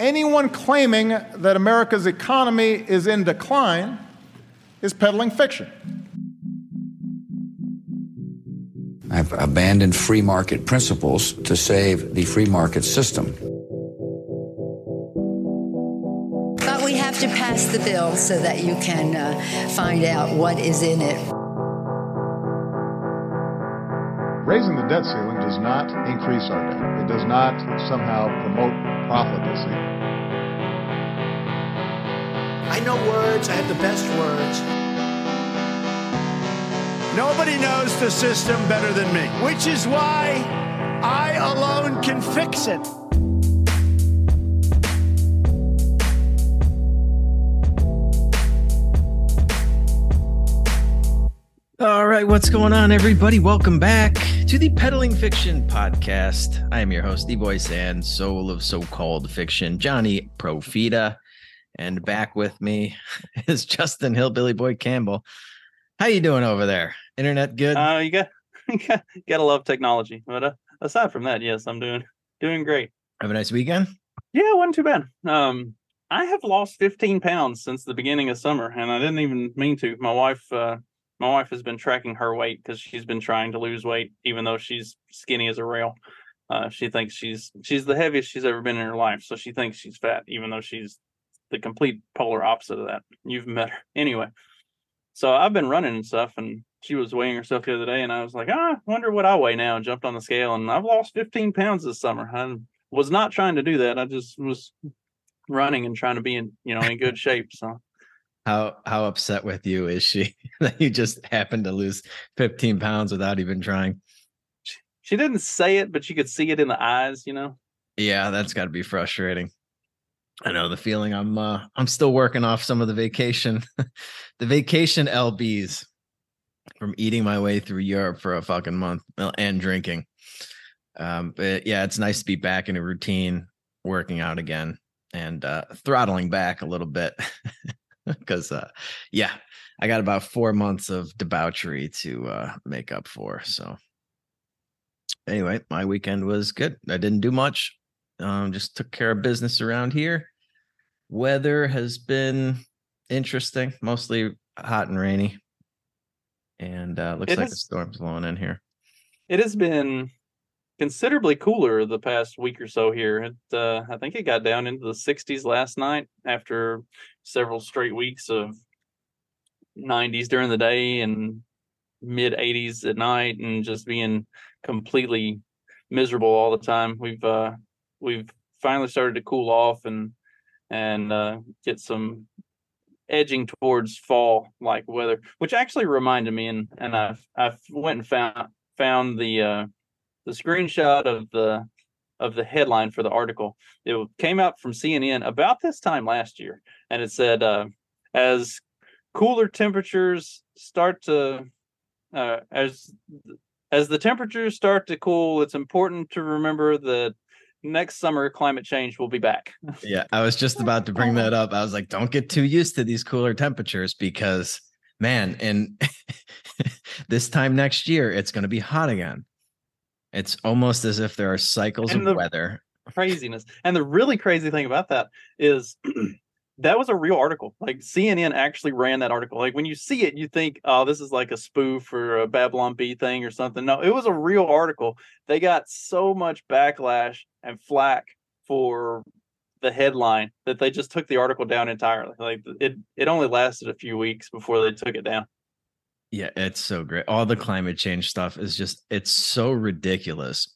Anyone claiming that America's economy is in decline is peddling fiction. I've abandoned free market principles to save the free market system. But we have to pass the bill so that you can uh, find out what is in it. Raising the debt ceiling does not increase our debt. It does not somehow promote profligacy. I know words, I have the best words. Nobody knows the system better than me, which is why I alone can fix it. All right, what's going on, everybody? Welcome back to the Peddling Fiction Podcast. I am your host, the voice and soul of so-called fiction, Johnny Profita, and back with me is Justin Hillbilly Boy Campbell. How you doing over there? Internet good? Uh, you got you got gotta love technology, but uh, aside from that, yes, I'm doing doing great. Have a nice weekend. Yeah, wasn't too bad. Um, I have lost 15 pounds since the beginning of summer, and I didn't even mean to. My wife, uh, my wife has been tracking her weight because she's been trying to lose weight, even though she's skinny as a rail. Uh, she thinks she's she's the heaviest she's ever been in her life, so she thinks she's fat, even though she's the complete polar opposite of that. You've met her anyway. So I've been running and stuff, and she was weighing herself the other day, and I was like, ah, I wonder what I weigh now. And jumped on the scale, and I've lost 15 pounds this summer. I was not trying to do that. I just was running and trying to be in, you know, in good shape. So how how upset with you is she that you just happened to lose 15 pounds without even trying? She didn't say it, but you could see it in the eyes, you know. Yeah, that's got to be frustrating. I know the feeling. I'm uh, I'm still working off some of the vacation, the vacation lbs from eating my way through Europe for a fucking month and drinking. Um, but yeah, it's nice to be back in a routine, working out again, and uh, throttling back a little bit because uh, yeah, I got about four months of debauchery to uh, make up for. So anyway, my weekend was good. I didn't do much. Um, just took care of business around here. Weather has been interesting, mostly hot and rainy, and uh, looks It like a storm's blowing in here. It has been considerably cooler the past week or so here. It, uh, I think it got down into the 60s last night after several straight weeks of 90s during the day and mid 80s at night, and just being completely miserable all the time. We've uh, we've finally started to cool off and and uh, get some edging towards fall like weather, which actually reminded me, and and I I went and found found the uh, the screenshot of the of the headline for the article. It came out from CNN about this time last year, and it said uh, as cooler temperatures start to uh, as as the temperatures start to cool, it's important to remember that next summer climate change will be back. Yeah, I was just about to bring that up. I was like, don't get too used to these cooler temperatures because, man, and this time next year, it's going to be hot again. It's almost as if there are cycles And of the- weather. craziness. And the really crazy thing about that is that was a real article. Like CNN actually ran that article. Like when you see it, you think, oh, this is like a spoof or a Babylon Bee thing or something. No, it was a real article. They got so much backlash and flack for the headline that they just took the article down entirely. Like it it only lasted a few weeks before they took it down. Yeah, it's so great. All the climate change stuff is just, it's so ridiculous.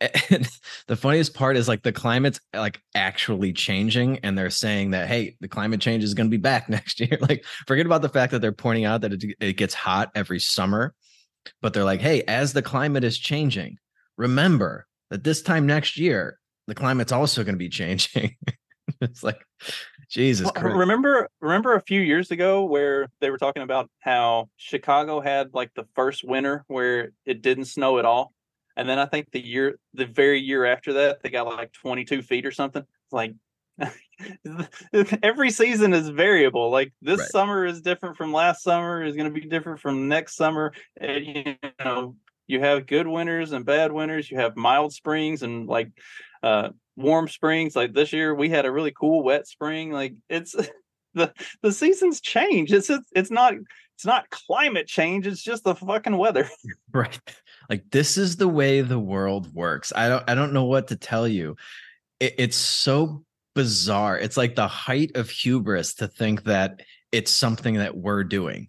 And the funniest part is like the climate's uh, like actually changing, and they're saying that hey, the climate change is going to be back next year. Like, forget about the fact that they're pointing out that it, it gets hot every summer, but they're like, hey, as the climate is changing, remember that this time next year, the climate's also going to be changing. it's like, Jesus Christ. Remember, remember a few years ago where they were talking about how Chicago had like the first winter where it didn't snow at all, and then I think the year, the very year after that, they got like 22 feet or something. It's like every season is variable. Like this Right. summer is different from last summer. Is going to be different from next summer. And, you know, you have good winters and bad winters. You have mild springs and like uh, warm springs. Like this year, we had a really cool wet spring. Like it's the the seasons change. It's it's, it's not it's not climate change. It's just the fucking weather. Right. Like this is the way the world works. I don't I don't know what to tell you. It, it's so bizarre. It's like the height of hubris to think that it's something that we're doing.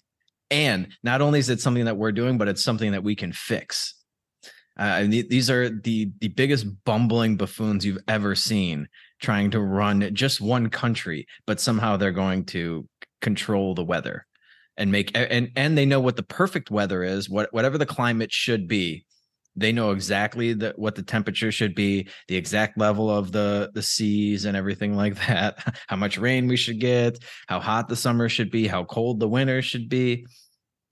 And not only is it something that we're doing, but it's something that we can fix. Uh, these are the the biggest bumbling buffoons you've ever seen trying to run just one country, but somehow they're going to control the weather and make and and they know what the perfect weather is, what whatever the climate should be. They know exactly the, what the temperature should be, the exact level of the the seas and everything like that. How much rain we should get, how hot the summer should be, how cold the winter should be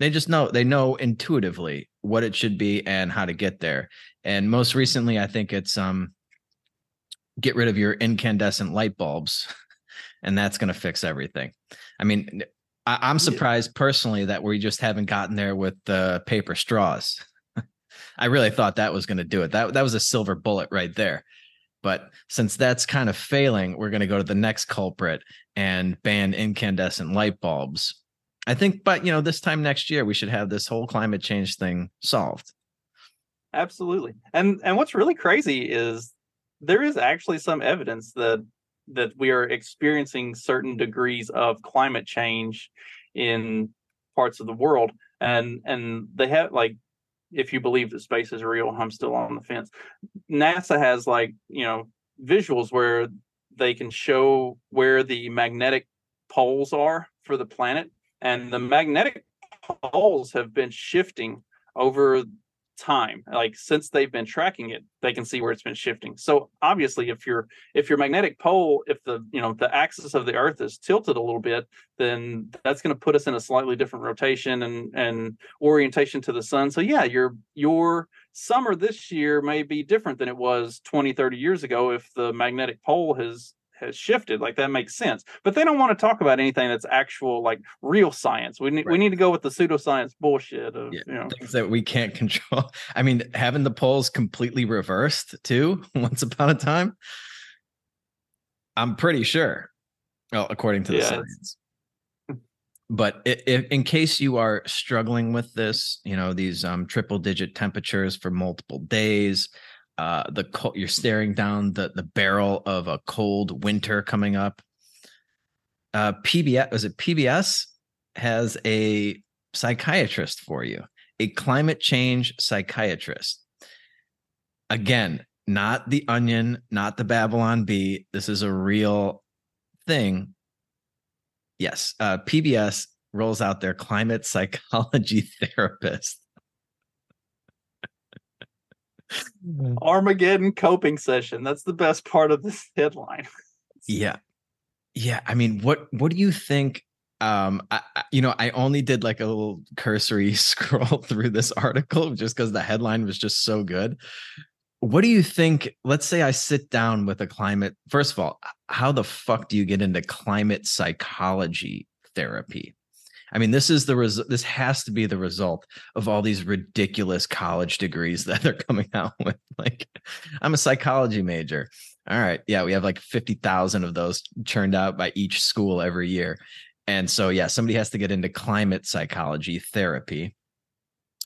they just know they know intuitively what it should be and how to get there. And most recently i think it's um get rid of your incandescent light bulbs and that's going to fix everything. I mean I, am surprised personally that we just haven't gotten there with the paper straws. I really thought that was going to do it. That, that was a silver bullet right there. But since that's kind of failing we're going to go to the next culprit and ban incandescent light bulbs I think, but you know, this time next year we should have this whole climate change thing solved. Absolutely. And and what's really crazy is there is actually some evidence that that we are experiencing certain degrees of climate change in parts of the world and and they have like if you believe that space is real i'm still on the fence nasa has like you know visuals where they can show where the magnetic poles are for the planet and the magnetic poles have been shifting over time like since they've been tracking it they can see where it's been shifting. So obviously if your if your magnetic pole if the you know the axis of the earth is tilted a little bit then that's going to put us in a slightly different rotation and and orientation to the sun. So yeah your your summer this year may be different than it was 20 30 years ago if the magnetic pole has has shifted. Like that makes sense. But they don't want to talk about anything that's actual, like real science. We need right. we need to go with the pseudoscience bullshit of yeah, you know things that we can't control. I mean, having the poles completely reversed too. Once upon a time, I'm pretty sure. Well, according to the yeah, science. But if, in case you are struggling with this, you know these um, triple digit temperatures for multiple days, uh, the you're staring down the the barrel of a cold winter coming up. Uh, PBS was it PBS has a psychiatrist for you, a climate change psychiatrist. Again, not the Onion, not the Babylon Bee. This is a real thing. Yes, uh, PBS rolls out their climate psychology therapist. Armageddon coping session. That's the best part of this headline. yeah. Yeah. I mean, what what do you think? Um, I, you know, I only did like a little cursory scroll through this article just because the headline was just so good. What do you think? Let's say I sit down with a climate. First of all, how the fuck do you get into climate psychology therapy? I mean, this is the res- this has to be the result of all these ridiculous college degrees that they're coming out with. Like, I'm a psychology major. All right, yeah, we have like fifty thousand of those churned out by each school every year, and so yeah, somebody has to get into climate psychology therapy.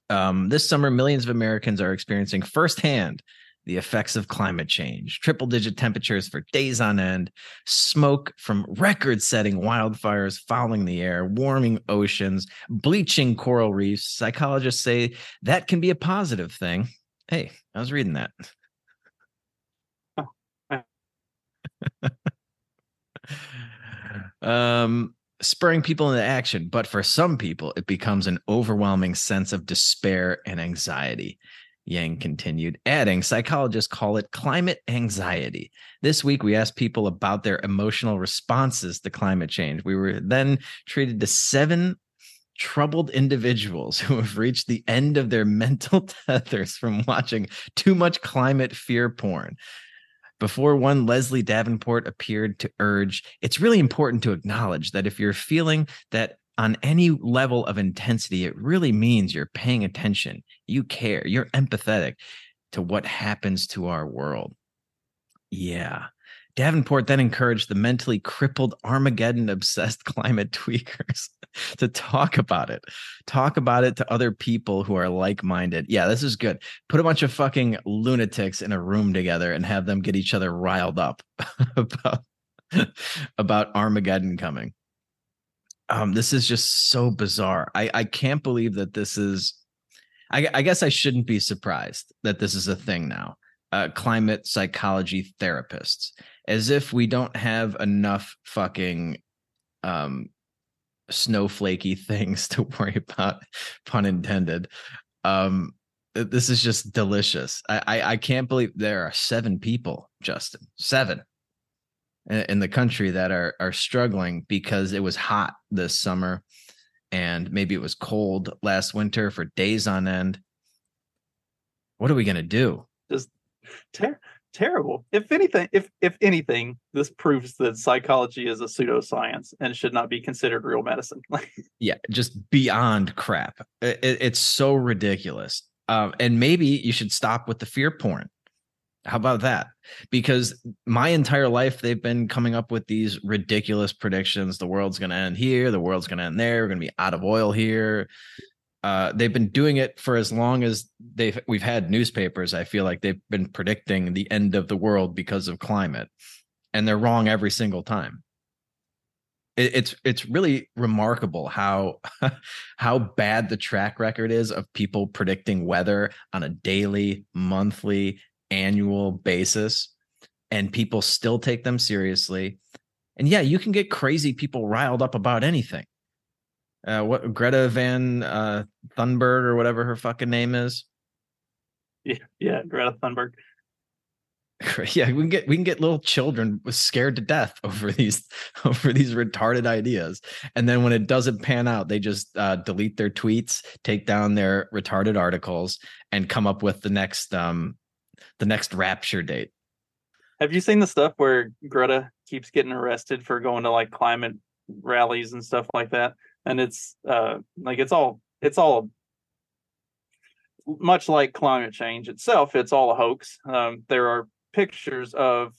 Um, this summer, millions of Americans are experiencing firsthand the effects of climate change, triple digit temperatures for days on end, smoke from record setting wildfires fouling the air, warming oceans, bleaching coral reefs. Psychologists say that can be a positive thing. Hey, I was reading that. um, spurring people into action, but for some people, it becomes an overwhelming sense of despair and anxiety. Yang continued, adding, psychologists call it climate anxiety. This week, we asked people about their emotional responses to climate change. We were then treated to seven troubled individuals who have reached the end of their mental tethers from watching too much climate fear porn. Before one, Leslie Davenport appeared to urge, it's really important to acknowledge that if you're feeling that on any level of intensity, it really means you're paying attention, you care, you're empathetic to what happens to our world. Yeah. Davenport then encouraged the mentally crippled Armageddon obsessed climate tweakers to talk about it. Talk about it to other people who are like minded. Yeah, this is good. Put a bunch of fucking lunatics in a room together and have them get each other riled up about, about Armageddon coming. Um, this is just so bizarre. I, I can't believe that this is. I, I guess I shouldn't be surprised that this is a thing now. Uh, climate psychology therapists as if we don't have enough fucking um snowflakey things to worry about pun intended um this is just delicious I, I i, can't believe there are seven people justin seven in the country that are are struggling because it was hot this summer and maybe it was cold last winter for days on end what are we going to do just ter- terrible. If anything, if if anything, this proves that psychology is a pseudoscience and should not be considered real medicine. yeah, just beyond crap. It, it's so ridiculous. Um, and maybe you should stop with the fear porn. How about that? Because my entire life they've been coming up with these ridiculous predictions. The world's going to end here. The world's going to end there. We're going to be out of oil here. Uh, they've been doing it for as long as they've we've had newspapers. I feel like they've been predicting the end of the world because of climate, and they're wrong every single time. It, it's it's really remarkable how how bad the track record is of people predicting weather on a daily, monthly, annual basis, and people still take them seriously. And yeah, you can get crazy people riled up about anything uh, what Greta Van uh, Thunberg or whatever her fucking name is. Yeah, yeah, Greta Thunberg. yeah, we can get we can get little children scared to death over these over these retarded ideas, and then when it doesn't pan out, they just uh, delete their tweets, take down their retarded articles, and come up with the next um the next rapture date. Have you seen the stuff where Greta keeps getting arrested for going to like climate rallies and stuff like that? and it's uh like it's all it's all much like climate change itself it's all a hoax um there are pictures of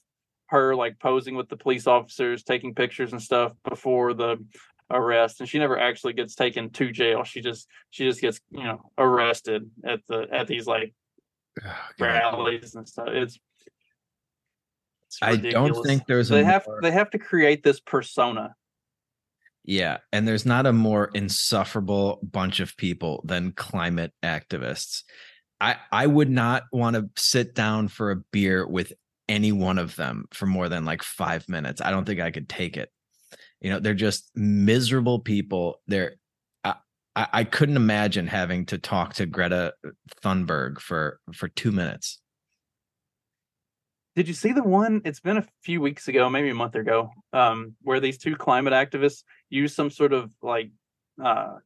her like posing with the police officers taking pictures and stuff before the arrest and she never actually gets taken to jail she just she just gets you know arrested at the at these like Oh, rallies and stuff it's, it's i don't think there's they have more... they have to create this persona yeah, and there's not a more insufferable bunch of people than climate activists. I I would not want to sit down for a beer with any one of them for more than like 5 minutes. I don't think I could take it. You know, they're just miserable people. They're I, I couldn't imagine having to talk to Greta Thunberg for for 2 minutes. Did you see the one? It's been a few weeks ago, maybe a month ago, um, where these two climate activists use some sort of like uh,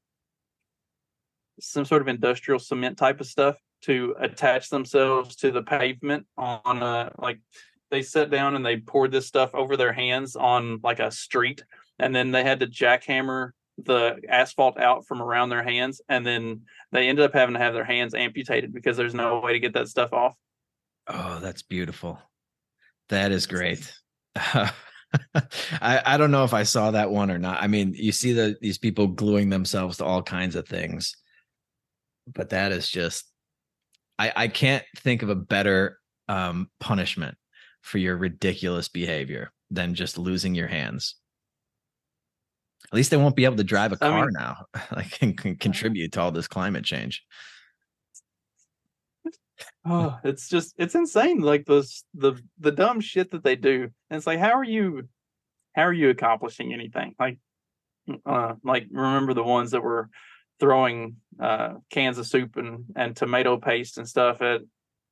some sort of industrial cement type of stuff to attach themselves to the pavement on a like they sat down and they poured this stuff over their hands on like a street and then they had to jackhammer the asphalt out from around their hands and then they ended up having to have their hands amputated because there's no way to get that stuff off oh that's beautiful that is great. I, I don't know if I saw that one or not. I mean, you see the these people gluing themselves to all kinds of things, but that is just I, I can't think of a better um, punishment for your ridiculous behavior than just losing your hands. At least they won't be able to drive a car I mean, now, like can, can contribute to all this climate change oh, it's just it's insane. Like the the the dumb shit that they do. And it's like, how are you how are you accomplishing anything? Like uh like remember the ones that were throwing uh cans of soup and, and tomato paste and stuff at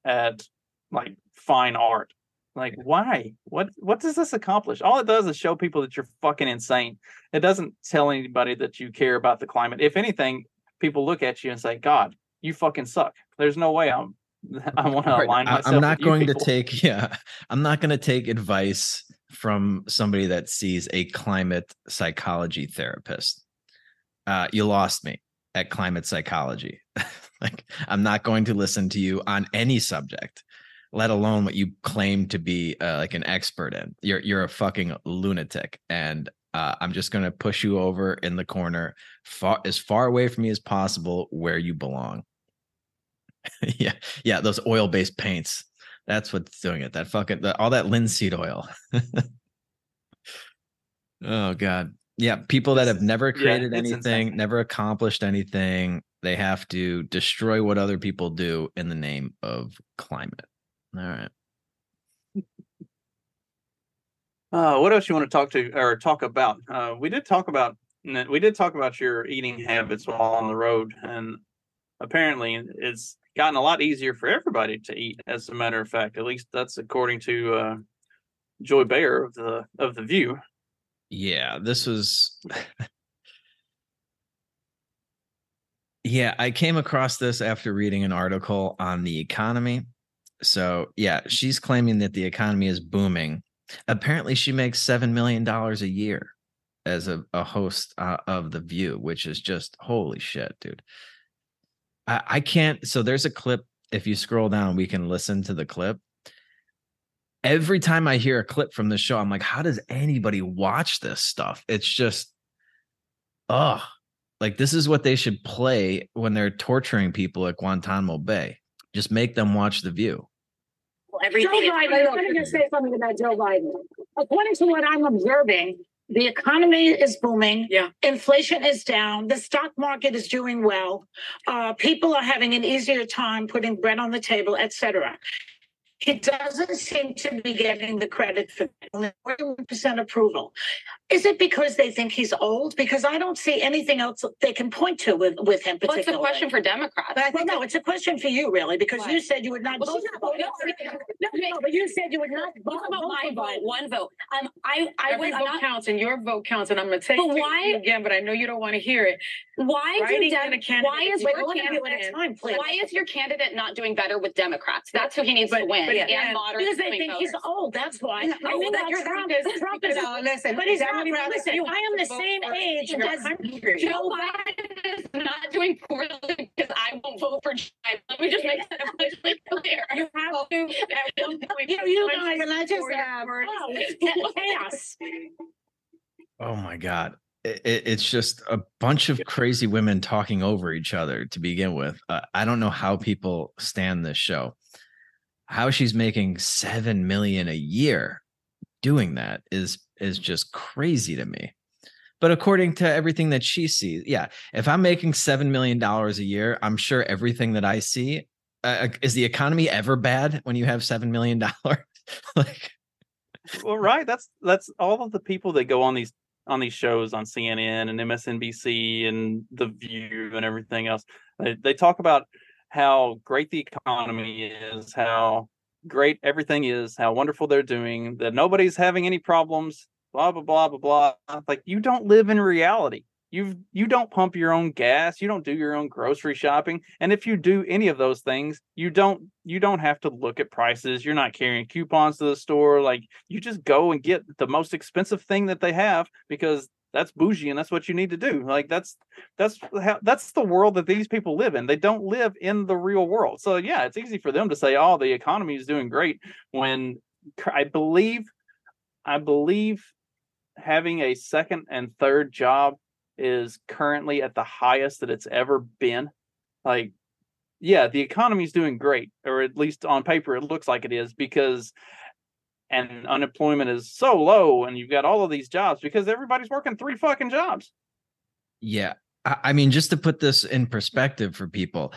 at like fine art. Like why? What what does this accomplish? All it does is show people that you're fucking insane. It doesn't tell anybody that you care about the climate. If anything, people look at you and say, God, you fucking suck. There's no way I'm I want to align myself. I'm not going to take yeah, I'm not going to take advice from somebody that sees a climate psychology therapist. Uh, you lost me at climate psychology. like I'm not going to listen to you on any subject. Let alone what you claim to be uh, like an expert in. You're you're a fucking lunatic, and uh, I'm just gonna push you over in the corner, far as far away from me as possible, where you belong. yeah, yeah, those oil based paints. That's what's doing it. That fucking the, all that linseed oil. oh god. Yeah, people that have never created it's anything, never accomplished anything, they have to destroy what other people do in the name of climate. All right. Uh, what else you want to talk to or talk about? Uh, we did talk about we did talk about your eating habits while on the road, and apparently it's gotten a lot easier for everybody to eat. As a matter of fact, at least that's according to uh, Joy Behar of the of the View. Yeah, this was Yeah, I came across this after reading an article on the economy. So, yeah, she's claiming that the economy is booming. Apparently, she makes 7 million dollars a year as a, a host uh, of The View, which is just holy shit, dude. I, I can't. So, there's a clip. If you scroll down, we can listen to the clip every time I hear a clip from the show, I'm like, how does anybody watch this stuff? It's just, oh, like this is what they should play when they're torturing people at Guantanamo Bay. Just make them watch The View. Everything. Joe Biden, I'm going to say something about Joe Biden. According to what I'm observing, the economy is booming. Yeah. Inflation is down. The stock market is doing well. Uh, people are having an easier time putting bread on the table, etc. He doesn't seem to be getting the credit for that. Only 41% approval. Is it because they think he's old? Because I don't see anything else they can point to with, with him What's the particularly. question for Democrats? But I think no, it's a question for you, really, because you said you would not Well, vote. not for No, no, but you said you would not vote. About vote my vote? One vote. Um, I, I Every was vote not. counts, and your vote counts, and I'm gonna take it again, but I know you don't want to hear it. Why do Dem- a candidate Why is your Wait, I want to do it candidate? time. Why is your candidate not doing better with Democrats? That's who he needs to win. But and again- Because they swing think he's old. That's why. No, I mean, that that you're Trump is Trump is No, listen, but he's that not. many But people listen, I am the same age your as country. Joe Biden is not doing poorly because I won't vote for Joe Let me just make that abundantly clear. You have to. at one point, you, you guys, and I just before you oh, chaos. Oh my God. It, it- it's just a bunch of crazy women talking over each other to begin with. Uh, I don't know how people stand this show. How she's making 7 million a year doing that is is just crazy to me. But according to everything that she sees, yeah, if I'm making 7 million dollars a year, I'm sure everything that I see uh, is the economy ever bad when you have 7 million dollars? like Well, right. That's that's all of the people that go on these on these shows on CNN and MSNBC and The View and everything else. They, they talk about how great the economy is, how great everything is, how wonderful they're doing, that nobody's having any problems, blah blah blah blah blah. Like you don't live in reality. You you don't pump your own gas, you don't do your own grocery shopping, and if you do any of those things, you don't you don't have to look at prices. You're not carrying coupons to the store. Like you just go and get the most expensive thing that they have because that's bougie and that's what you need to do. Like that's that's how that's the world that these people live in. They don't live in the real world. So yeah, it's easy for them to say, "Oh, the economy is doing great," when i believe I believe having a second and third job is currently at the highest that it's ever been. Like, yeah, the economy is doing great, or at least on paper, it looks like it is because and unemployment is so low, and you've got all of these jobs because everybody's working three fucking jobs. Yeah. I, mean, just to put this in perspective for people,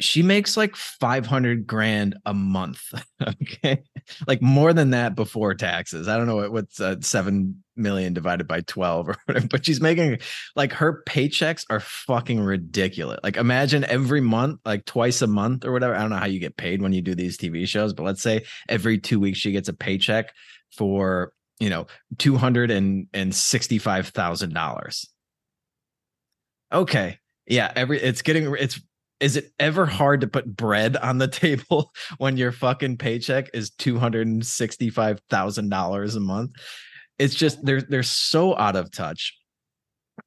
she makes like 500 grand a month. Okay. Like more than that before taxes. I don't know what, what's uh, 7 million divided by 12 or whatever, but she's making like her paychecks are fucking ridiculous. Like imagine every month, like twice a month or whatever. I don't know how you get paid when you do these TV shows, but let's say every two weeks she gets a paycheck for, you know, $265,000 okay yeah every it's getting it's is it ever hard to put bread on the table when your fucking paycheck is $265,000 a month? It's just they're they're so out of touch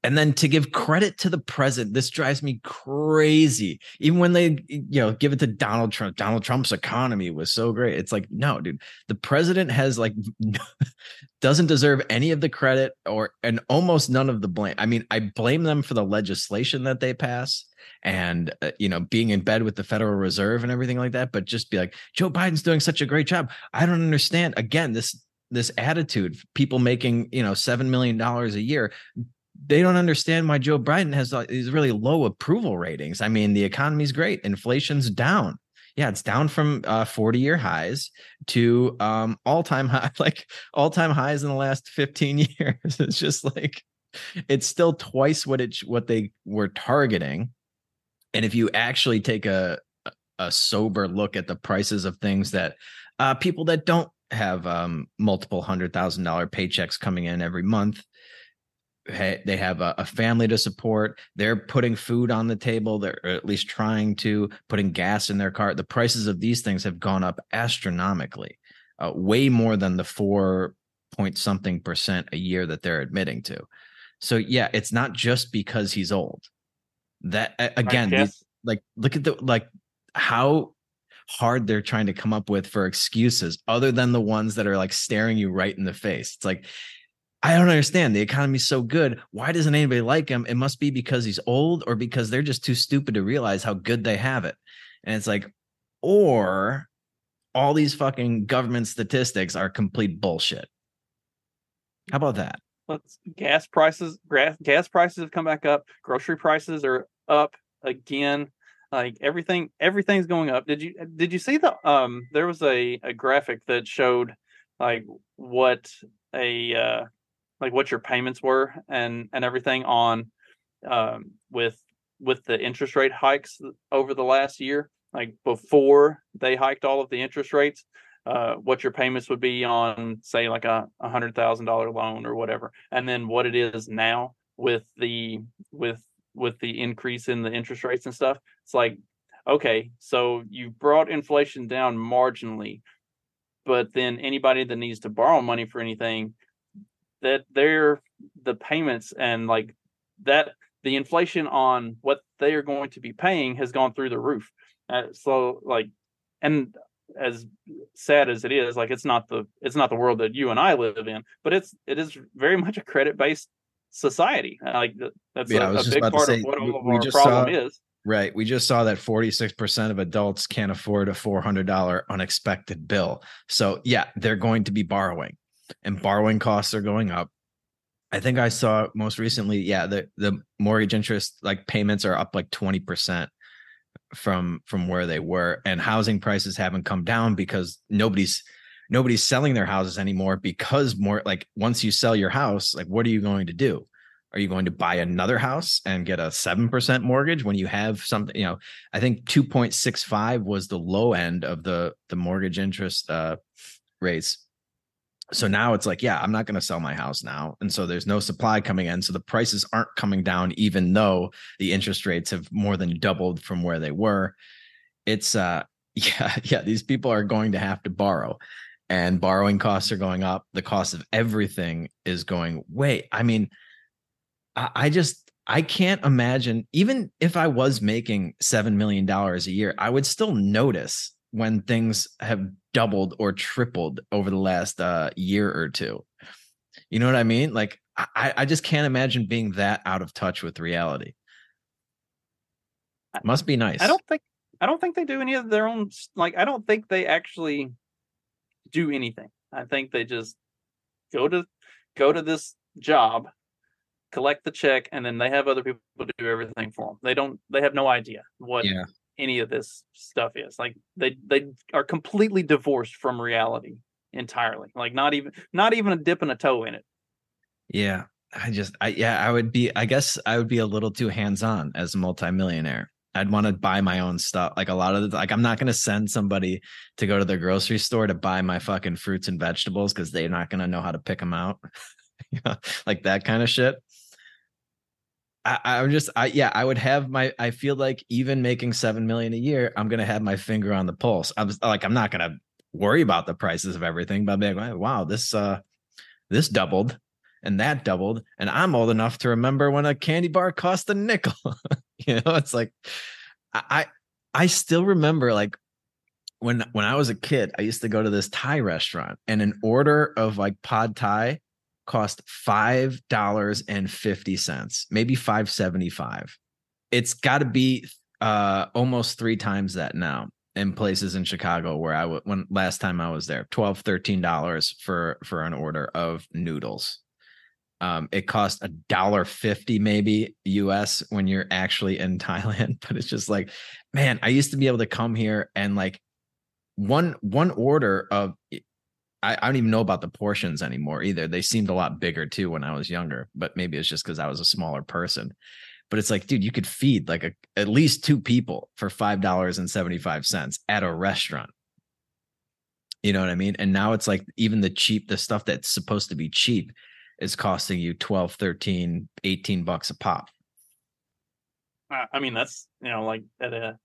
and then to give credit to the president this drives me crazy. Even when they you know give it to donald trump donald trump's economy was so great. It's like no dude the president has like doesn't deserve any of the credit or and almost none of the blame. I mean i blame them for the legislation that they pass and uh, you know being in bed with the federal reserve and everything like that but just be like joe biden's doing such a great job. I don't understand. Again this this attitude people making you know seven million dollars a year they don't understand why Joe Biden has uh, these really low approval ratings. I mean, the economy's great, inflation's down. Yeah, it's down from uh, 40 year highs to um, all time high, like all time highs in the last 15 years. It's just like it's still twice what it what they were targeting. And if you actually take a a sober look at the prices of things that uh, people that don't have um, multiple hundred thousand dollar paychecks coming in every month they have a, a, family to support. They're putting food on the table. They're at least trying to putting gas in their car. The prices of these things have gone up astronomically uh, way more than the four point something percent a year that they're admitting to. So yeah it's not just because he's old. That again these, like look at the like how hard they're trying to come up with for excuses other than the ones that are like staring you right in the face. It's like I don't understand. The economy's so good. Why doesn't anybody like him? It must be because he's old or because they're just too stupid to realize how good they have it. And it's like, or all these fucking government statistics are complete bullshit. How about that? Let's gas prices, gas prices have come back up. Grocery prices are up again. Like everything, everything's going up. Did you did you see the um? There was a a graphic that showed like what a uh like what your payments were and and everything on um, with with the interest rate hikes over the last year like before they hiked all of the interest rates uh, what your payments would be on say like a, hundred thousand dollar loan or whatever and then what it is now with the with with the increase in the interest rates and stuff it's like okay so you brought inflation down marginally but then anybody that needs to borrow money for anything that they're the payments and like that the inflation on what they are going to be paying has gone through the roof. Uh, so like, and as sad as it is, like it's not the it's not the world that you and I live in, but it's it is very much a credit based society. Like that's yeah, a, a big part say, of what all of our problem saw, is. Right. We just saw that 46% of adults can't afford a $400 unexpected bill. So, yeah, they're going to be borrowing and borrowing costs are going up. I think I saw most recently, yeah, the the mortgage interest like payments are up like 20% from from where they were and housing prices haven't come down because nobody's nobody's selling their houses anymore because more like once you sell your house, like what are you going to do? Are you going to buy another house and get a 7% mortgage when you have something, you know, I think 2.65 was the low end of the the mortgage interest uh rates so now it's like yeah i'm not going to sell my house now. And so there's no supply coming in. So the prices aren't coming down even though the interest rates have more than doubled from where they were. It's uh yeah yeah these people are going to have to borrow. And borrowing costs are going up. The cost of everything is going way i mean I, I just i can't imagine even if i was making seven million dollars a year i would still notice when things have doubled or tripled over the last uh, year or two. You know what I mean? Like I, I just can't imagine being that out of touch with reality. Must be nice. I don't think I don't think they do any of their own like I don't think they actually do anything. I think they just go to go to this job, collect the check, and then they have other people do everything for them. They don't they have no idea what yeah any of this stuff is. Like they they are completely divorced from reality entirely. Like not even not even a dip a toe in it. Yeah. I just I yeah, I would be I guess I would be a little too hands-on as a multimillionaire. I'd want to buy my own stuff. Like a lot of the like I'm not gonna send somebody to go to the grocery store to buy my fucking fruits and vegetables because they're not gonna know how to pick them out. like that kind of shit. I, am just, I yeah, I would have my. I feel like even making seven million a year, I'm gonna have my finger on the pulse. I'm like, I'm not gonna worry about the prices of everything, but I'm like, wow, this uh, this doubled. and that doubled. And I'm old enough to remember when a candy bar cost a nickel. you know, it's like I I still remember like when when I was a kid, I used to go to this Thai restaurant and an order of like pad Thai cost five dollars and fifty cents, maybe five seventy five. It's got to be uh almost three times that now in places in Chicago where I w- when last time I was there 12 13 dollars for for an order of noodles um it cost a dollar 50 maybe US when you're actually in Thailand but it's just like man I used to be able to come here and like one one order of I, I don't even know about the portions anymore either. They seemed a lot bigger too when I was younger but maybe it's just because I was a smaller person. But it's like dude you could feed like a, at least two people for five dollars and 75 cents at a restaurant. You know what i mean? And now it's like even the cheap the stuff that's supposed to be cheap is costing you 12 13 18 bucks a pop. I mean, that's you know, like at a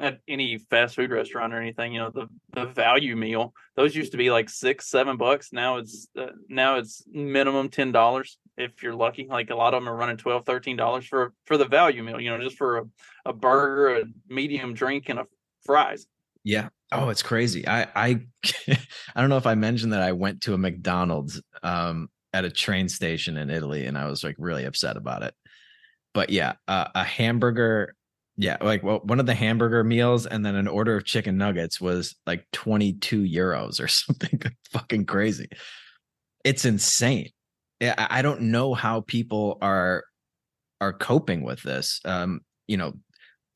at any fast food restaurant or anything, you know, the the value meal those used to be like six, seven bucks. Now it's uh, now it's minimum ten dollars if you're lucky. Like a lot of them are running 12 13 dollars for for the value meal. You know, just for a, a burger, a medium drink, and a fries. yeah oh it's crazy i i i don't know if i mentioned that i went to a mcdonald's um at a train station in italy and i was like really upset about it but yeah uh, a hamburger yeah like well, one of the hamburger meals and then an order of chicken nuggets was like 22 euros or something fucking crazy. It's insane. I, don't know how people are are coping with this um you know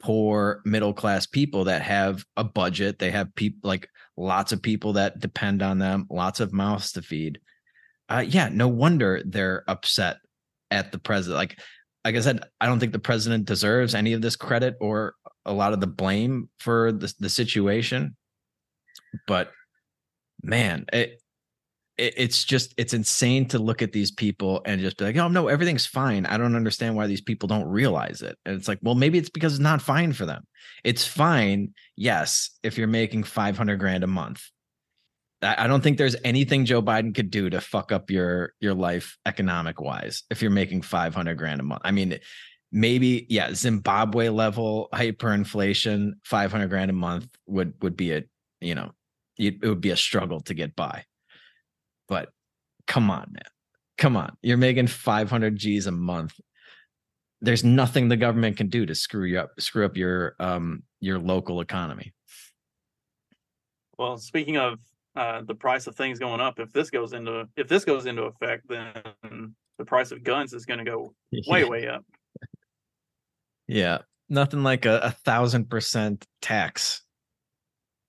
poor middle class people that have a budget they have people like lots of people that depend on them lots of mouths to feed. Uh yeah no wonder they're upset at the president like like i said i don't think the president deserves any of this credit or a lot of the blame for the, the situation. But man it, it it's just it's insane to look at these people and just be like oh no everything's fine. I don't understand why these people don't realize it. And it's like well maybe it's because it's not fine for them. It's fine yes if you're making 500 grand a month I don't think there's anything Joe Biden could do to fuck up your your life economic wise if you're making 500 grand a month. I mean, maybe yeah, Zimbabwe level hyperinflation, 500 grand a month would would be a you know it it would be a struggle to get by. But come on, man, come on, you're making 500 G's a month. There's nothing the government can do to screw you up, screw up your um your local economy. Well, speaking of uh, the price of things going up, if this goes into if this goes into effect, then the price of guns is going to go way Yeah. way up. Yeah, nothing like a, a thousand percent tax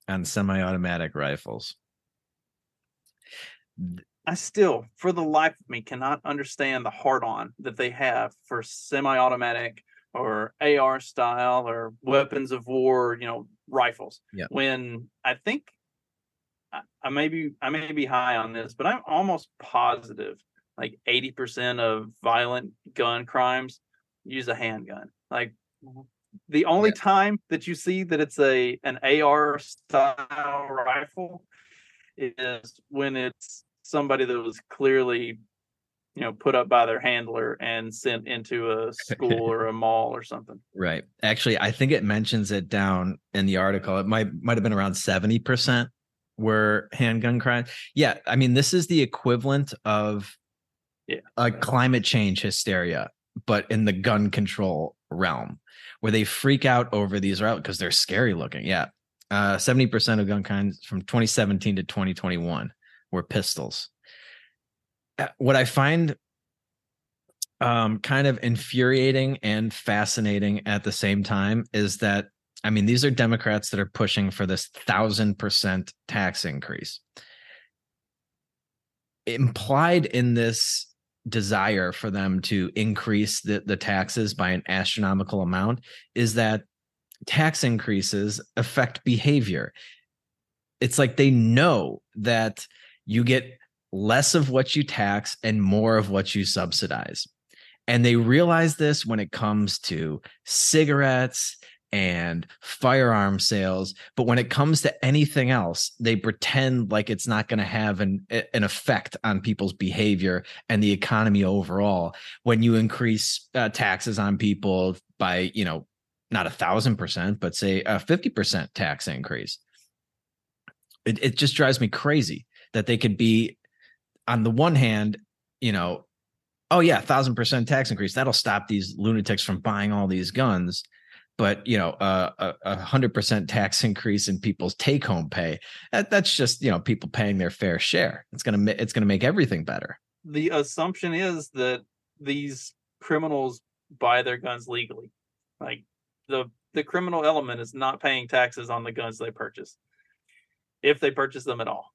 on semi-automatic rifles. I still, for the life of me, cannot understand the hard on that they have for semi automatic or AR style or weapons of war, you know, rifles. Yeah. When I think I, may be I may be high on this, but I'm almost positive like 80% of violent gun crimes use a handgun. Like mm-hmm. the only time that you see that it's a an AR style rifle is when it's somebody that was clearly you know put up by their handler and sent into a school or a mall or something Right. Actually, I think it mentions it down in the article. It might might have been around 70% were handgun crime. Yeah, I mean, this is the equivalent of Yeah. a climate change hysteria, but in the gun control realm, where they freak out over these because they're scary looking. Yeah. Uh 70% of gun crimes from 2017 to 2021 were pistols. Uh, What I find um kind of infuriating and fascinating at the same time is that I mean these are Democrats that are pushing for this thousand percent tax increase. Implied in this desire for them to increase the, the taxes by an astronomical amount is that tax increases affect behavior. It's like they know that you get less of what you tax and more of what you subsidize. And they realize this when it comes to cigarettes and firearm sales but when it comes to anything else they pretend like it's not going to have an an effect on people's behavior and the economy overall. When you increase uh, taxes on people by you know not a thousand percent but say a 50% tax increase it, it just drives me crazy that they could be on the one hand you know oh yeah thousand percent tax increase that'll stop these lunatics from buying all these guns but you know uh, a hundred percent tax increase in people's take home pay that, that's just you know people paying their fair share. It's gonna it's gonna make everything better. The assumption is that these criminals buy their guns legally. Like the the criminal element is not paying taxes on the guns they purchase if they purchase them at all.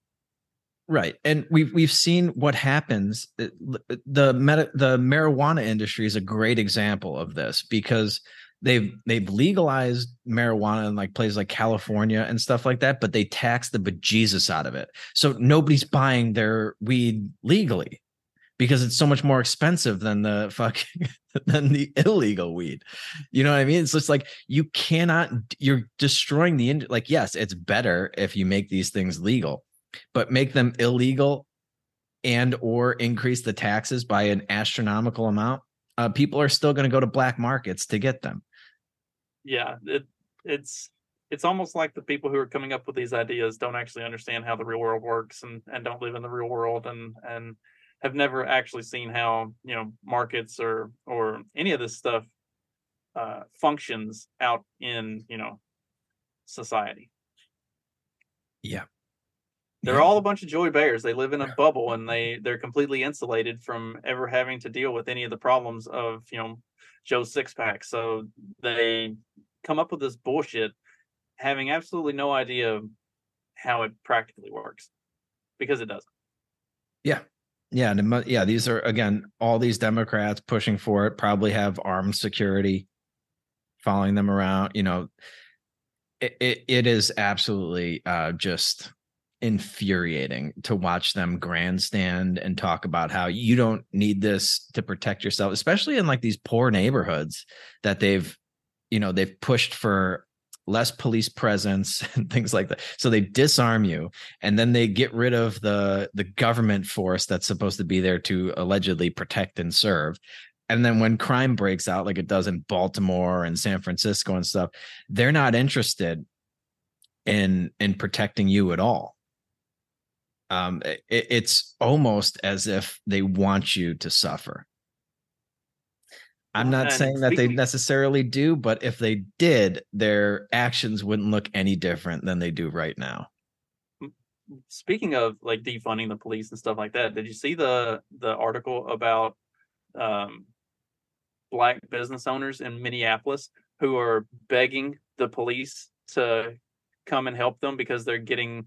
Right, and we've we've seen what happens. The meta, the marijuana industry is a great example of this because they've they've legalized marijuana in like places like California and stuff like that, but they tax the bejesus out of it. So nobody's buying their weed legally because it's so much more expensive than the fucking than the illegal weed. You know what I mean? It's just like you cannot. You're destroying the like. Yes, it's better if you make these things legal but make them illegal and or increase the taxes by an astronomical amount uh, people are still going to go to black markets to get them yeah it, it's it's almost like the people who are coming up with these ideas don't actually understand how the real world works and and don't live in the real world and and have never actually seen how you know markets or or any of this stuff uh functions out in you know society. Yeah. They're all a bunch of Joy Behars. They live in a bubble and they they're completely insulated from ever having to deal with any of the problems of you know Joe six pack. So they come up with this bullshit, having absolutely no idea how it practically works, because it doesn't. Yeah, yeah, yeah. These are again all these Democrats pushing for it. Probably have armed security following them around. You know, it it, it is absolutely uh, just infuriating to watch them grandstand and talk about how you don't need this to protect yourself especially in like these poor neighborhoods that they've you know they've pushed for less police presence and things like that. So they disarm you and then they get rid of the the government force that's supposed to be there to allegedly protect and serve. And then when crime breaks out like it does in Baltimore and San Francisco and stuff they're not interested in in protecting you at all um, it, it's almost as if they want you to suffer. I'm not and saying that they necessarily do, but if they did, their actions wouldn't look any different than they do right now. Speaking of like defunding the police and stuff like that, did you see the the article about um, black business owners in Minneapolis who are begging the police to come and help them because they're getting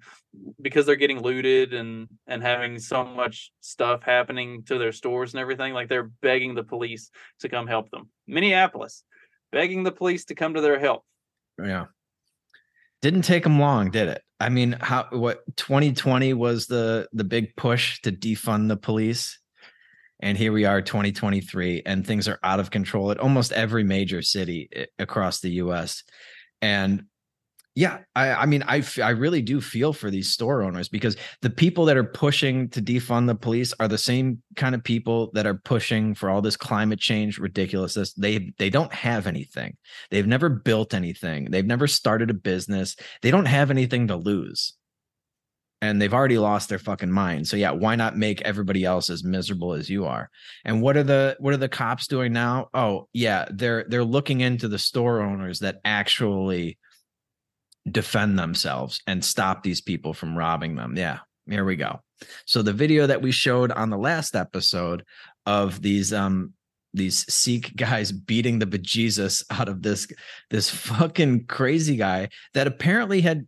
because they're getting looted and and having so much stuff happening to their stores and everything like they're begging the police to come help them. Minneapolis begging the police to come to their help. Yeah. Didn't take them long did it? I mean how what 2020 was the the big push to defund the police? And here we are 2023 and things are out of control at almost every major city eh, across the us and yeah, I, I mean, I, I really do feel for these store owners because the people that are pushing to defund the police are the same kind of people that are pushing for all this climate change ridiculousness. They they don't have anything. They've never built anything. They've never started a business. They don't have anything to lose. And they've already lost their fucking mind. So yeah, why not make everybody else as miserable as you are? And what are the what are the cops doing now? Oh, yeah, they're they're looking into the store owners that actually defend themselves and stop these people from robbing them. Yeah, here we go. So the video that we showed on the last episode of these um these Sikh guys beating the bejesus out of this this fucking crazy guy that apparently had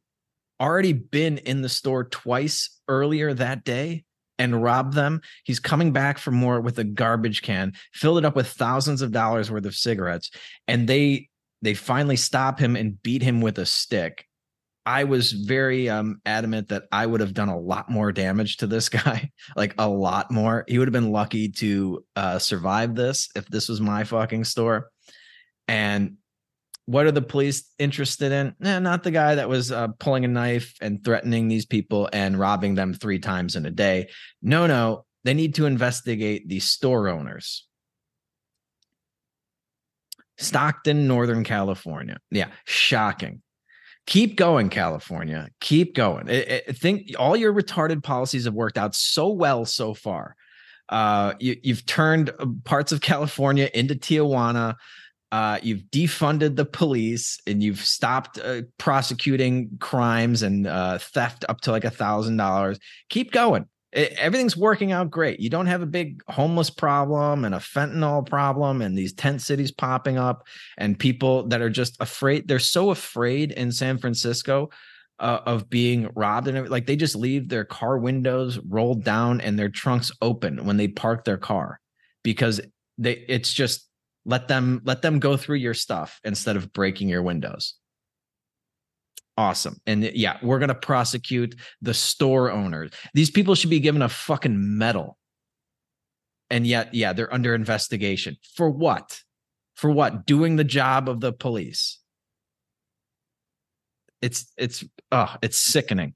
already been in the store twice earlier that day and robbed them. He's coming back for more with a garbage can, filled it up with thousands of dollars worth of cigarettes, and they they finally stop him and beat him with a stick. I was very um, adamant that I would have done a lot more damage to this guy, like a lot more. He would have been lucky to uh, survive this if this was my fucking store. And what are the police interested in? Nah, not the guy that was uh, pulling a knife and threatening these people and robbing them three times in a day. No, no, they need to investigate the store owners. Stockton, Northern California. Yeah, shocking. Keep going, California. Keep going. I, I think all your retarded policies have worked out so well so far. Uh, you, you've turned uh, parts of California into Tijuana. Uh, you've defunded the police and you've stopped uh, prosecuting crimes and uh, theft up to like a thousand dollars. Keep going it, everything's working out great. You don't have a big homeless problem and a fentanyl problem and these tent cities popping up and people that are just afraid. They're so afraid in San Francisco uh, of being robbed and like they just leave their car windows rolled down and their trunks open when they park their car because they it's just let them let them go through your stuff instead of breaking your windows awesome. And yeah, we're going to prosecute the store owners. These people should be given a fucking medal. And yet, yeah, they're under investigation. For what? For what? Doing the job of the police. It's it's oh, it's sickening.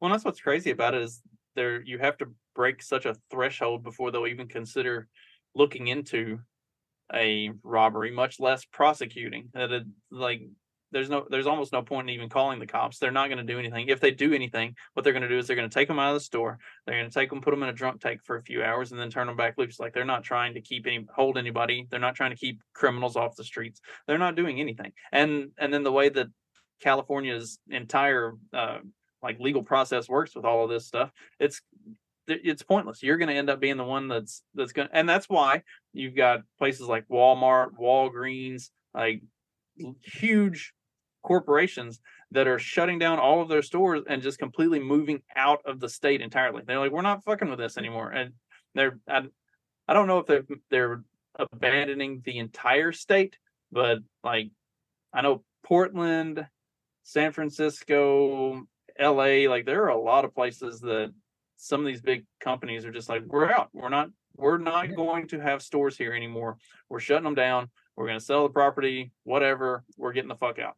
Well, that's what's crazy about it is there you have to break such a threshold before they'll even consider looking into a robbery, much less prosecuting. That it, like there's no there's almost no point in even calling the cops. They're not going to do anything. If they do anything what they're going to do is they're going to take them out of the store. They're going to take them put them in a drunk tank for a few hours and then turn them back loose. Like they're not trying to keep any hold anybody. They're not trying to keep criminals off the streets. They're not doing anything. And and then the way that california's entire uh, like legal process works with all of this stuff it's it's pointless. You're going to end up being the one that's that's going to and that's why you've got places like walmart walgreens like huge corporations that are shutting down all of their stores and just completely moving out of the state entirely. They're like, we're not fucking with this anymore. And they're, I, I don't know if they're, they're abandoning the entire state, but like, I know Portland, San Francisco, LA, like there are a lot of places that some of these big companies are just like, we're out. We're not, we're not going to have stores here anymore. We're shutting them down. We're going to sell the property, whatever. We're getting the fuck out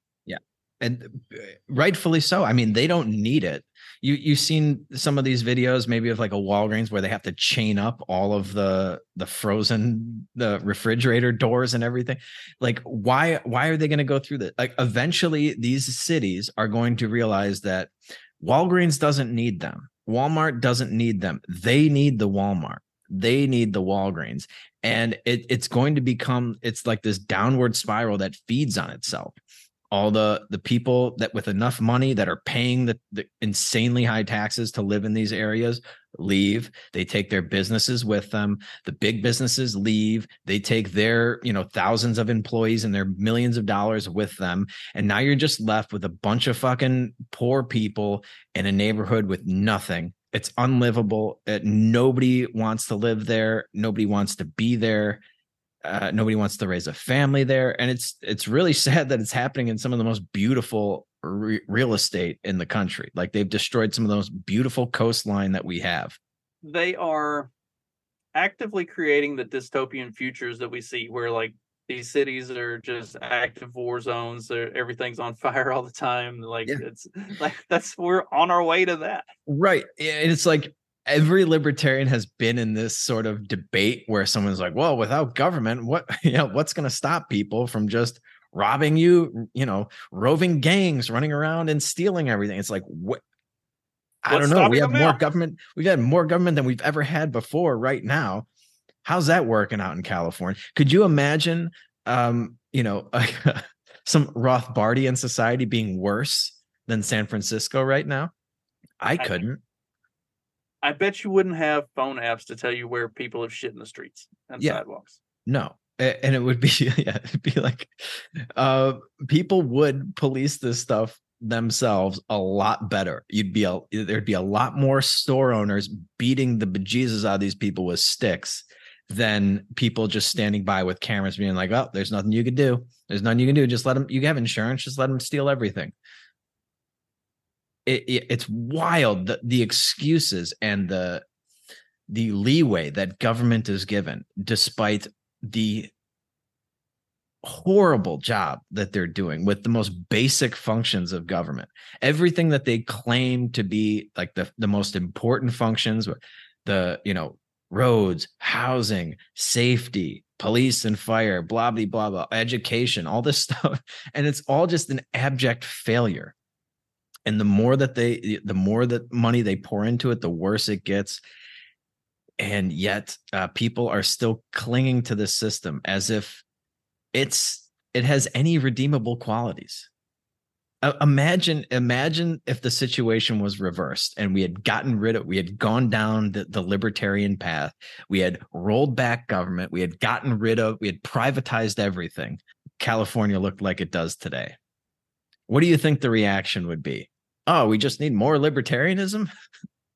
and uh, rightfully so. I mean, they don't need it. You you've seen some of these videos, maybe of like a Walgreens where they have to chain up all of the the frozen the refrigerator doors and everything. Like, why why are they going to go through that? Like, eventually, these cities are going to realize that Walgreens doesn't need them. Walmart doesn't need them. They need the Walmart. They need the Walgreens. And it, it's going to become, it's like this downward spiral that feeds on itself all the the people that with enough money that are paying the, the, insanely high taxes to live in these areas leave. They take their businesses with them. The big businesses leave. They take their you know thousands of employees and their millions of dollars with them. And now you're just left with a bunch of fucking poor people in a neighborhood with nothing. It's unlivable. It, nobody wants to live there. Nobody wants to be there uh, nobody wants to raise a family there. And it's it's really sad that it's happening in some of the most beautiful re- real estate in the country. Like they've destroyed some of the most beautiful coastline that we have. They are actively creating the dystopian futures that we see where like these cities are just active war zones. Everything's on fire all the time. Like yeah. it's like that's we're on our way to that. Right. And it's like every libertarian has been in this sort of debate where someone's like, well, without government, what, you know, what's going to stop people from just robbing you, you know, roving gangs, running around and stealing everything? It's like, what? I don't know. We have more now? government. We've had more government than we've ever had before right now. How's that working out in California? Could you imagine, um, you know, some Rothbardian society being worse than San Francisco right now? I couldn't. I bet you wouldn't have phone apps to tell you where people have shit in the streets and yeah. sidewalks. No. And it would be yeah, it'd be like uh people would police this stuff themselves a lot better. You'd be a there'd be a lot more store owners beating the bejesus out of these people with sticks than people just standing by with cameras being like, "Oh, there's nothing you could do. There's nothing you can do. Just let them. You have insurance. Just let them steal everything." It, it, it's wild the, the excuses and the the leeway that government is given despite the horrible job that they're doing with the most basic functions of government. Everything that they claim to be like the, the most important functions, the, you know, roads, housing, safety, police and fire, blah, blah, blah, blah, education, all this stuff. And it's all just an abject failure. And the more that they, the more that money they pour into it, the worse it gets. And yet uh, people are still clinging to the system as if it's it has any redeemable qualities. Uh, imagine imagine if the situation was reversed and we had gotten rid of we had gone down the, the libertarian path we had rolled back government we had gotten rid of we had privatized everything. California looked like it does today. What do you think the reaction would be oh we just need more libertarianism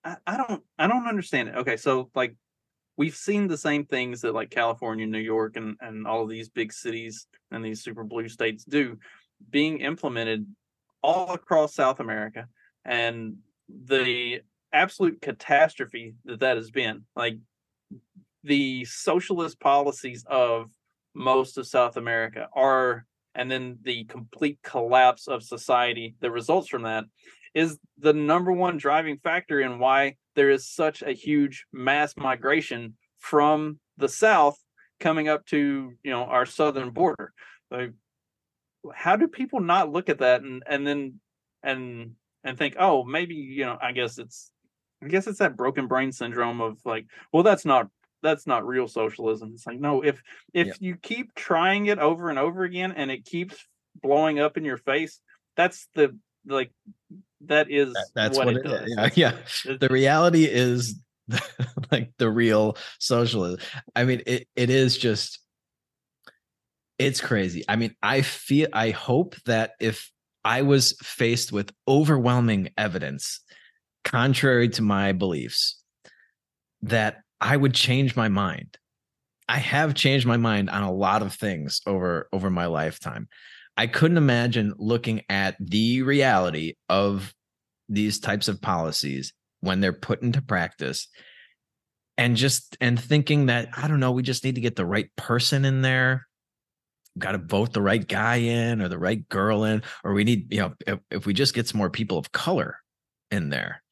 I, I don't I don't understand it. Okay, so like we've seen the same things that like California, New York, and and all of these big cities and these super blue states do being implemented all across South America, and the absolute catastrophe that that has been. Like the socialist policies of most of South America are, and then the complete collapse of society that results from that is the number one driving factor in why there is such a huge mass migration from the south coming up to you know our southern border like how do people not look at that and and then and and think oh maybe you know i guess it's i guess it's that broken brain syndrome of like well that's not that's not real socialism it's like no if if yeah. you keep trying it over and over again and it keeps blowing up in your face that's the like that is that, that's what, what, it, it does. Yeah, yeah. The reality is like the real socialism. I mean, it it is just it's crazy. I mean, I feel I hope that if I was faced with overwhelming evidence contrary to my beliefs, that I would change my mind. I have changed my mind on a lot of things over over my lifetime. I couldn't imagine looking at the reality of these types of policies when they're put into practice and just and thinking that I don't know, we just need to get the right person in there. Got to vote the right guy in or the right girl in, or we need, you know, if, if we just get some more people of color in there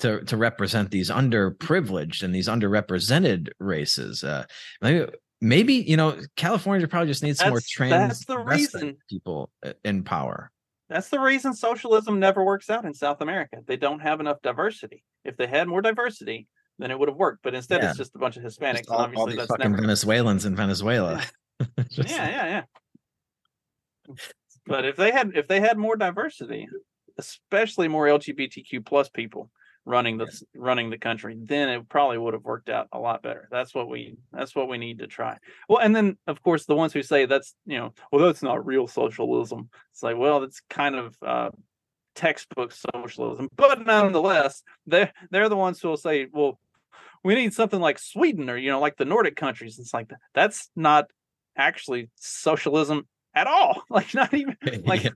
to to represent these underprivileged and these underrepresented races. Uh, maybe maybe you know California probably just needs some more trans. That's the reason people uh, in power. That's the reason socialism never works out in South America. They don't have enough diversity. If they had more diversity, then it would have worked. But instead, yeah. it's just a bunch of Hispanics. All, obviously, all these that's fucking never... Venezuelans in Venezuela. just... Yeah, yeah, yeah. But if they had if they had more diversity, especially more LGBTQ plus people, running the running the country, then it probably would have worked out a lot better. That's what we that's what we need to try. Well, and then of course the ones who say that's you know well that's not real socialism. It's like well that's kind of uh, textbook socialism, but nonetheless they're they're the ones who will say well we need something like Sweden or you know like the Nordic countries. It's like that's not actually socialism at all. Like not even like yeah.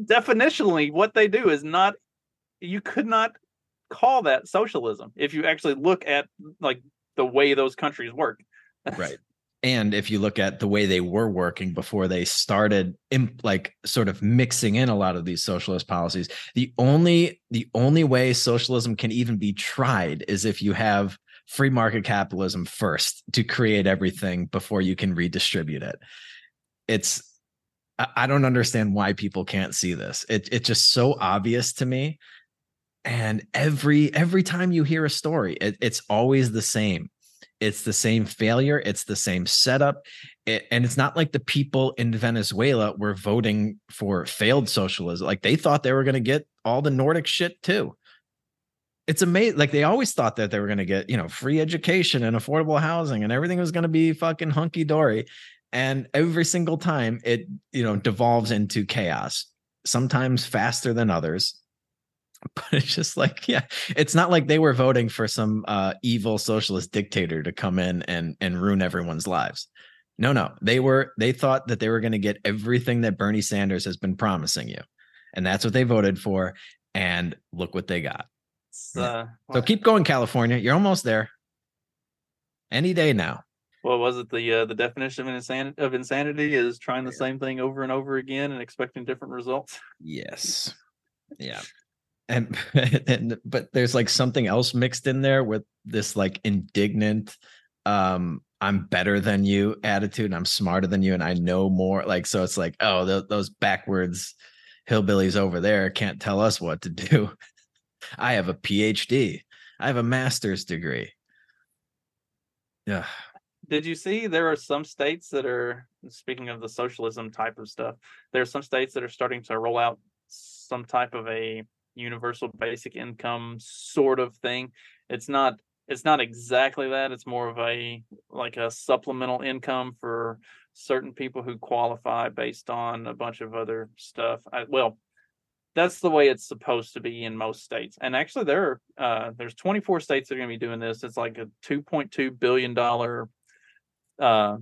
definitionally what they do is not you could not call that socialism if you actually look at like the way those countries work. right. And if you look at the way they were working before they started imp- like sort of mixing in a lot of these socialist policies, the only the only way socialism can even be tried is if you have free market capitalism first to create everything before you can redistribute it. It's I don't understand why people can't see this. It, it's just so obvious to me and every every time you hear a story it, it's always the same. It's the same failure it's the same setup it, and it's not like the people in venezuela were voting for failed socialism. Like they thought they were going to get all the nordic shit too. It's amazing like they always thought that they were going to get you know free education and affordable housing and everything was going to be fucking hunky-dory and every single time it you know devolves into chaos sometimes faster than others but it's just like yeah it's not like they were voting for some uh, evil socialist dictator to come in and and ruin everyone's lives no no they were they thought that they were going to get everything that bernie sanders has been promising you and that's what they voted for and look what they got uh, so keep going california you're almost there any day now what was it? The uh, the definition of insanity of insanity is trying the same thing over and over again and expecting different results. Yes. Yeah. And, and but there's like something else mixed in there with this like indignant um I'm better than you attitude. And I'm smarter than you and I know more. Like so it's like, oh, th- those backwards hillbillies over there can't tell us what to do. I have a PhD. I have a master's degree. Yeah. Did you see there are some states that are speaking of the socialism type of stuff? There are some states that are starting to roll out some type of a universal basic income sort of thing. It's not it's not exactly that. It's more of a like a supplemental income for certain people who qualify based on a bunch of other stuff. I, well, that's the way it's supposed to be in most states. And actually, there are uh, there's 24 states that are going to be doing this. It's like a 2.2 billion dollar uh,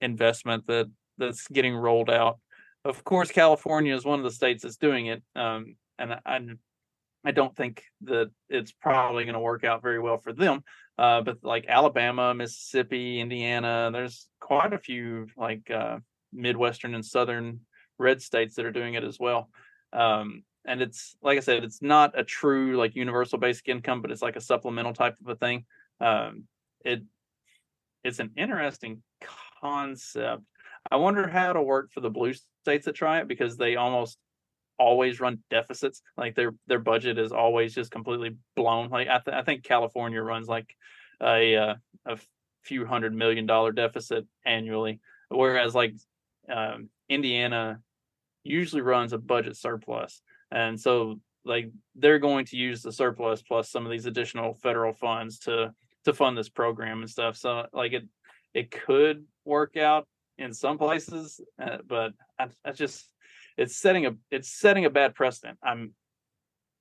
investment that that's getting rolled out. Of course, California is one of the states that's doing it, um, and I I don't think that it's probably going to work out very well for them. Uh, but like Alabama, Mississippi, Indiana, there's quite a few like uh, Midwestern and Southern red states that are doing it as well. Um, and it's like I said, it's not a true like universal basic income, but it's like a supplemental type of a thing. Um, it it's an interesting concept. I wonder how it'll work for the blue states that try it because they almost always run deficits. Like their their budget is always just completely blown. Like I, th- I think California runs like a uh, a few hundred million dollar deficit annually, whereas like um, Indiana usually runs a budget surplus, and so like they're going to use the surplus plus some of these additional federal funds to to fund this program and stuff. So like it it could work out in some places, uh, but I, I just it's setting a it's setting a bad precedent. I'm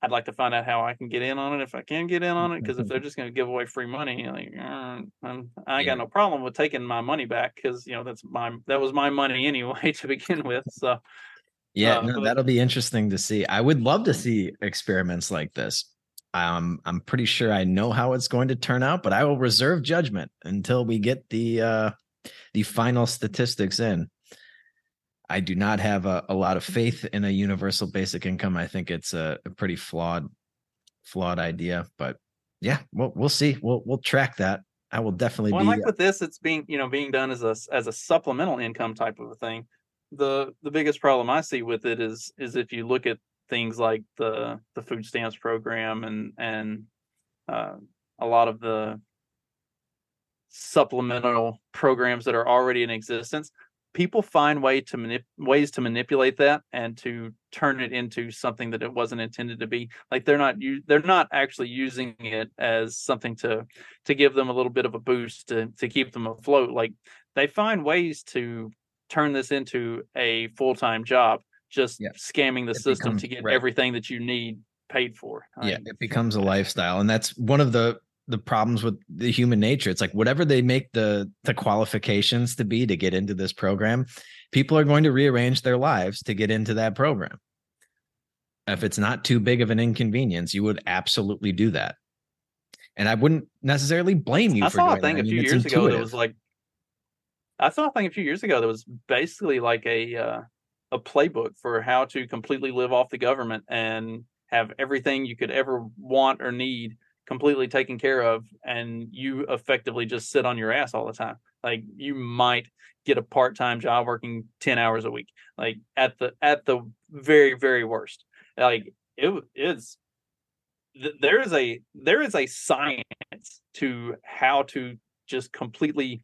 I'd like to find out how I can get in on it if I can get in on it because if they're just going to give away free money, like uh, I'm, I got no problem with taking my money back because you know that's my that was my money anyway to begin with. So yeah, uh, no, but- that'll be interesting to see. I would love to see experiments like this. Um, I'm pretty sure I know how it's going to turn out, but I will reserve judgment until we get the uh, the final statistics in. I do not have a, a lot of faith in a universal basic income. I think it's a, a pretty flawed flawed idea, but yeah, we'll we'll see. We'll we'll track that. I will definitely well, be like with this, it's being you know being done as a as a supplemental income type of a thing. The the biggest problem I see with it is is if you look at things like the the food stamps program and and uh, a lot of the supplemental programs that are already in existence people find way to manip- ways to manipulate that and to turn it into something that it wasn't intended to be. Like they're not u- they're not actually using it as something to to give them a little bit of a boost to to keep them afloat. Like they find ways to turn this into a full-time job just scamming the It system becomes- to get right. everything that you need paid for. Yeah it becomes a lifestyle and that's one of the the problems with the human nature. It's like whatever they make the the qualifications to be to get into this program people are going to rearrange their lives to get into that program. If it's not too big of an inconvenience you would absolutely do that. And i wouldn't necessarily blame you I for saw a thing that. a I few mean, it's years ago that was like I saw a thing a few years ago that was basically like a uh, a playbook for how to completely live off the government and have everything you could ever want or need completely taken care of and you effectively just sit on your ass all the time like you might get a part-time job working 10 hours a week like at the at the very very worst like it is there is a there is a science to how to just completely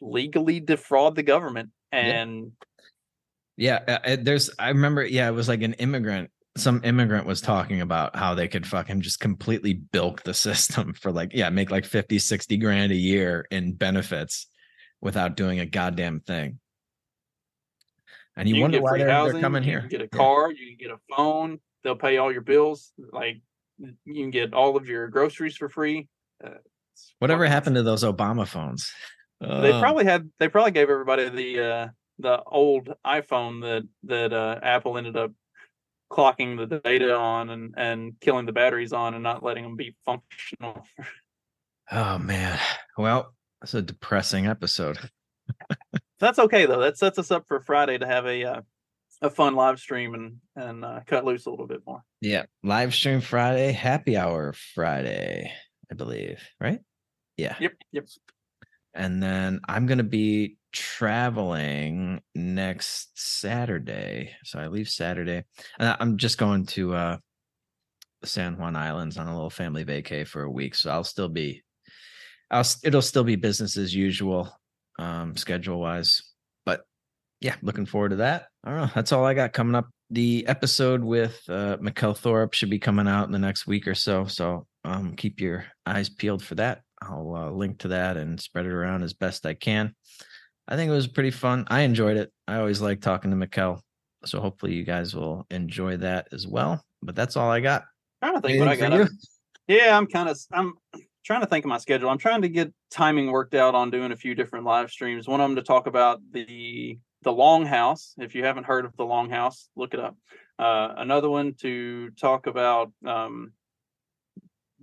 legally defraud the government and Yeah, uh, uh, there's. I remember. Yeah, it was like an immigrant. Some immigrant was talking about how they could fucking just completely bilk the system for like, yeah, make like 50, 60 grand a year in benefits without doing a goddamn thing. And you, can wonder why they're, they're coming you here. get a Yeah. car you can get a phone they'll pay all your bills like you can get all of your groceries for free uh, Whatever happened to those Obama phones? they Uh, probably had they probably gave everybody the uh the old iphone that that uh apple ended up clocking the data on and and killing the batteries on and not letting them be functional Oh man. Well, That's a depressing episode. That's okay though. That sets us up for Friday to have a uh, a fun live stream and and uh, cut loose a little bit more. Yeah. Live stream Friday, happy hour Friday, I believe. Right? Yeah. Yep. Yep. And then I'm going to be traveling next Saturday. So I leave Saturday. And I'm just going to uh San Juan Islands on a little family vacay for a week. So I'll still be I'll it'll still be business as usual um schedule wise. But yeah, looking forward to that. I don't know. That's all I got coming up. The episode with uh Mikkel Thorpe should be coming out in the next week or so. So um keep your eyes peeled for that. I'll uh, link to that and spread it around as best I can. I think it was pretty fun. I enjoyed it. I always like talking to Mikkel. So hopefully you guys will enjoy that as well. But that's all I got. trying to think what I got. Yeah, I'm kind of I'm trying to think of my schedule. I'm trying to get timing worked out on doing a few different live streams. One of them to talk about the the Longhouse. If you haven't heard of the Longhouse, look it up. Uh, another one to talk about um,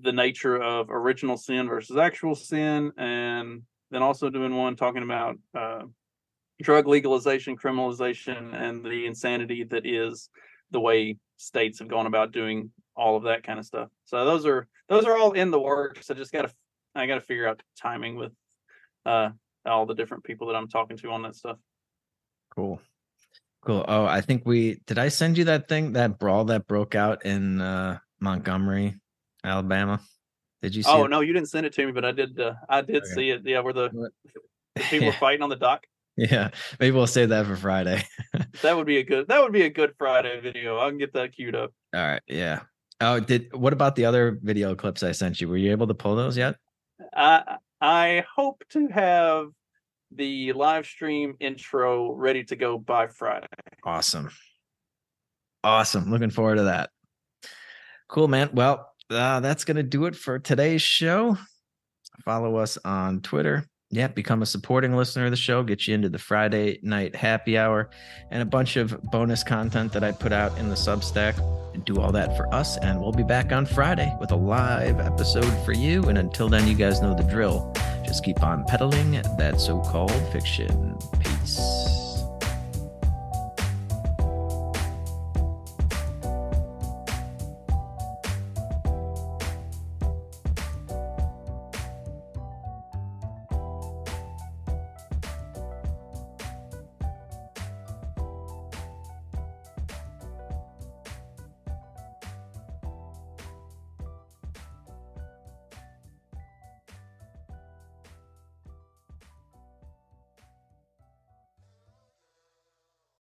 the nature of original sin versus actual sin, and then also doing one talking about uh, drug legalization, criminalization, and the insanity that is the way states have gone about doing all of that kind of stuff. So those are those are all in the works. I just gotta I gotta figure out timing with uh all the different people that I'm talking to on that stuff. Cool. Cool. Oh, I think we did I send you that thing, that brawl that broke out in uh Montgomery, Alabama? Did you see Oh it? no, you didn't send it to me, but I did uh, I did Okay. see it. Yeah, where the, the people were fighting on the dock. Yeah. Maybe we'll save that for Friday. That would be a good that would be a good Friday video. I can get that queued up. All right. Yeah. Oh, did what about the other video clips I sent you? Were you able to pull those yet? I I hope to have the live stream intro ready to go by Friday. Awesome. Awesome. Looking forward to that. Cool, man. Well, uh, that's going to do it for today's show. Follow us on Twitter. Yeah, become a supporting listener of the show, get you into the Friday night happy hour and a bunch of bonus content that I put out in the Substack. Do all that for us. And we'll be back on Friday with a live episode for you. And until then, you guys know the drill. Just keep on peddling that so called fiction. Peace.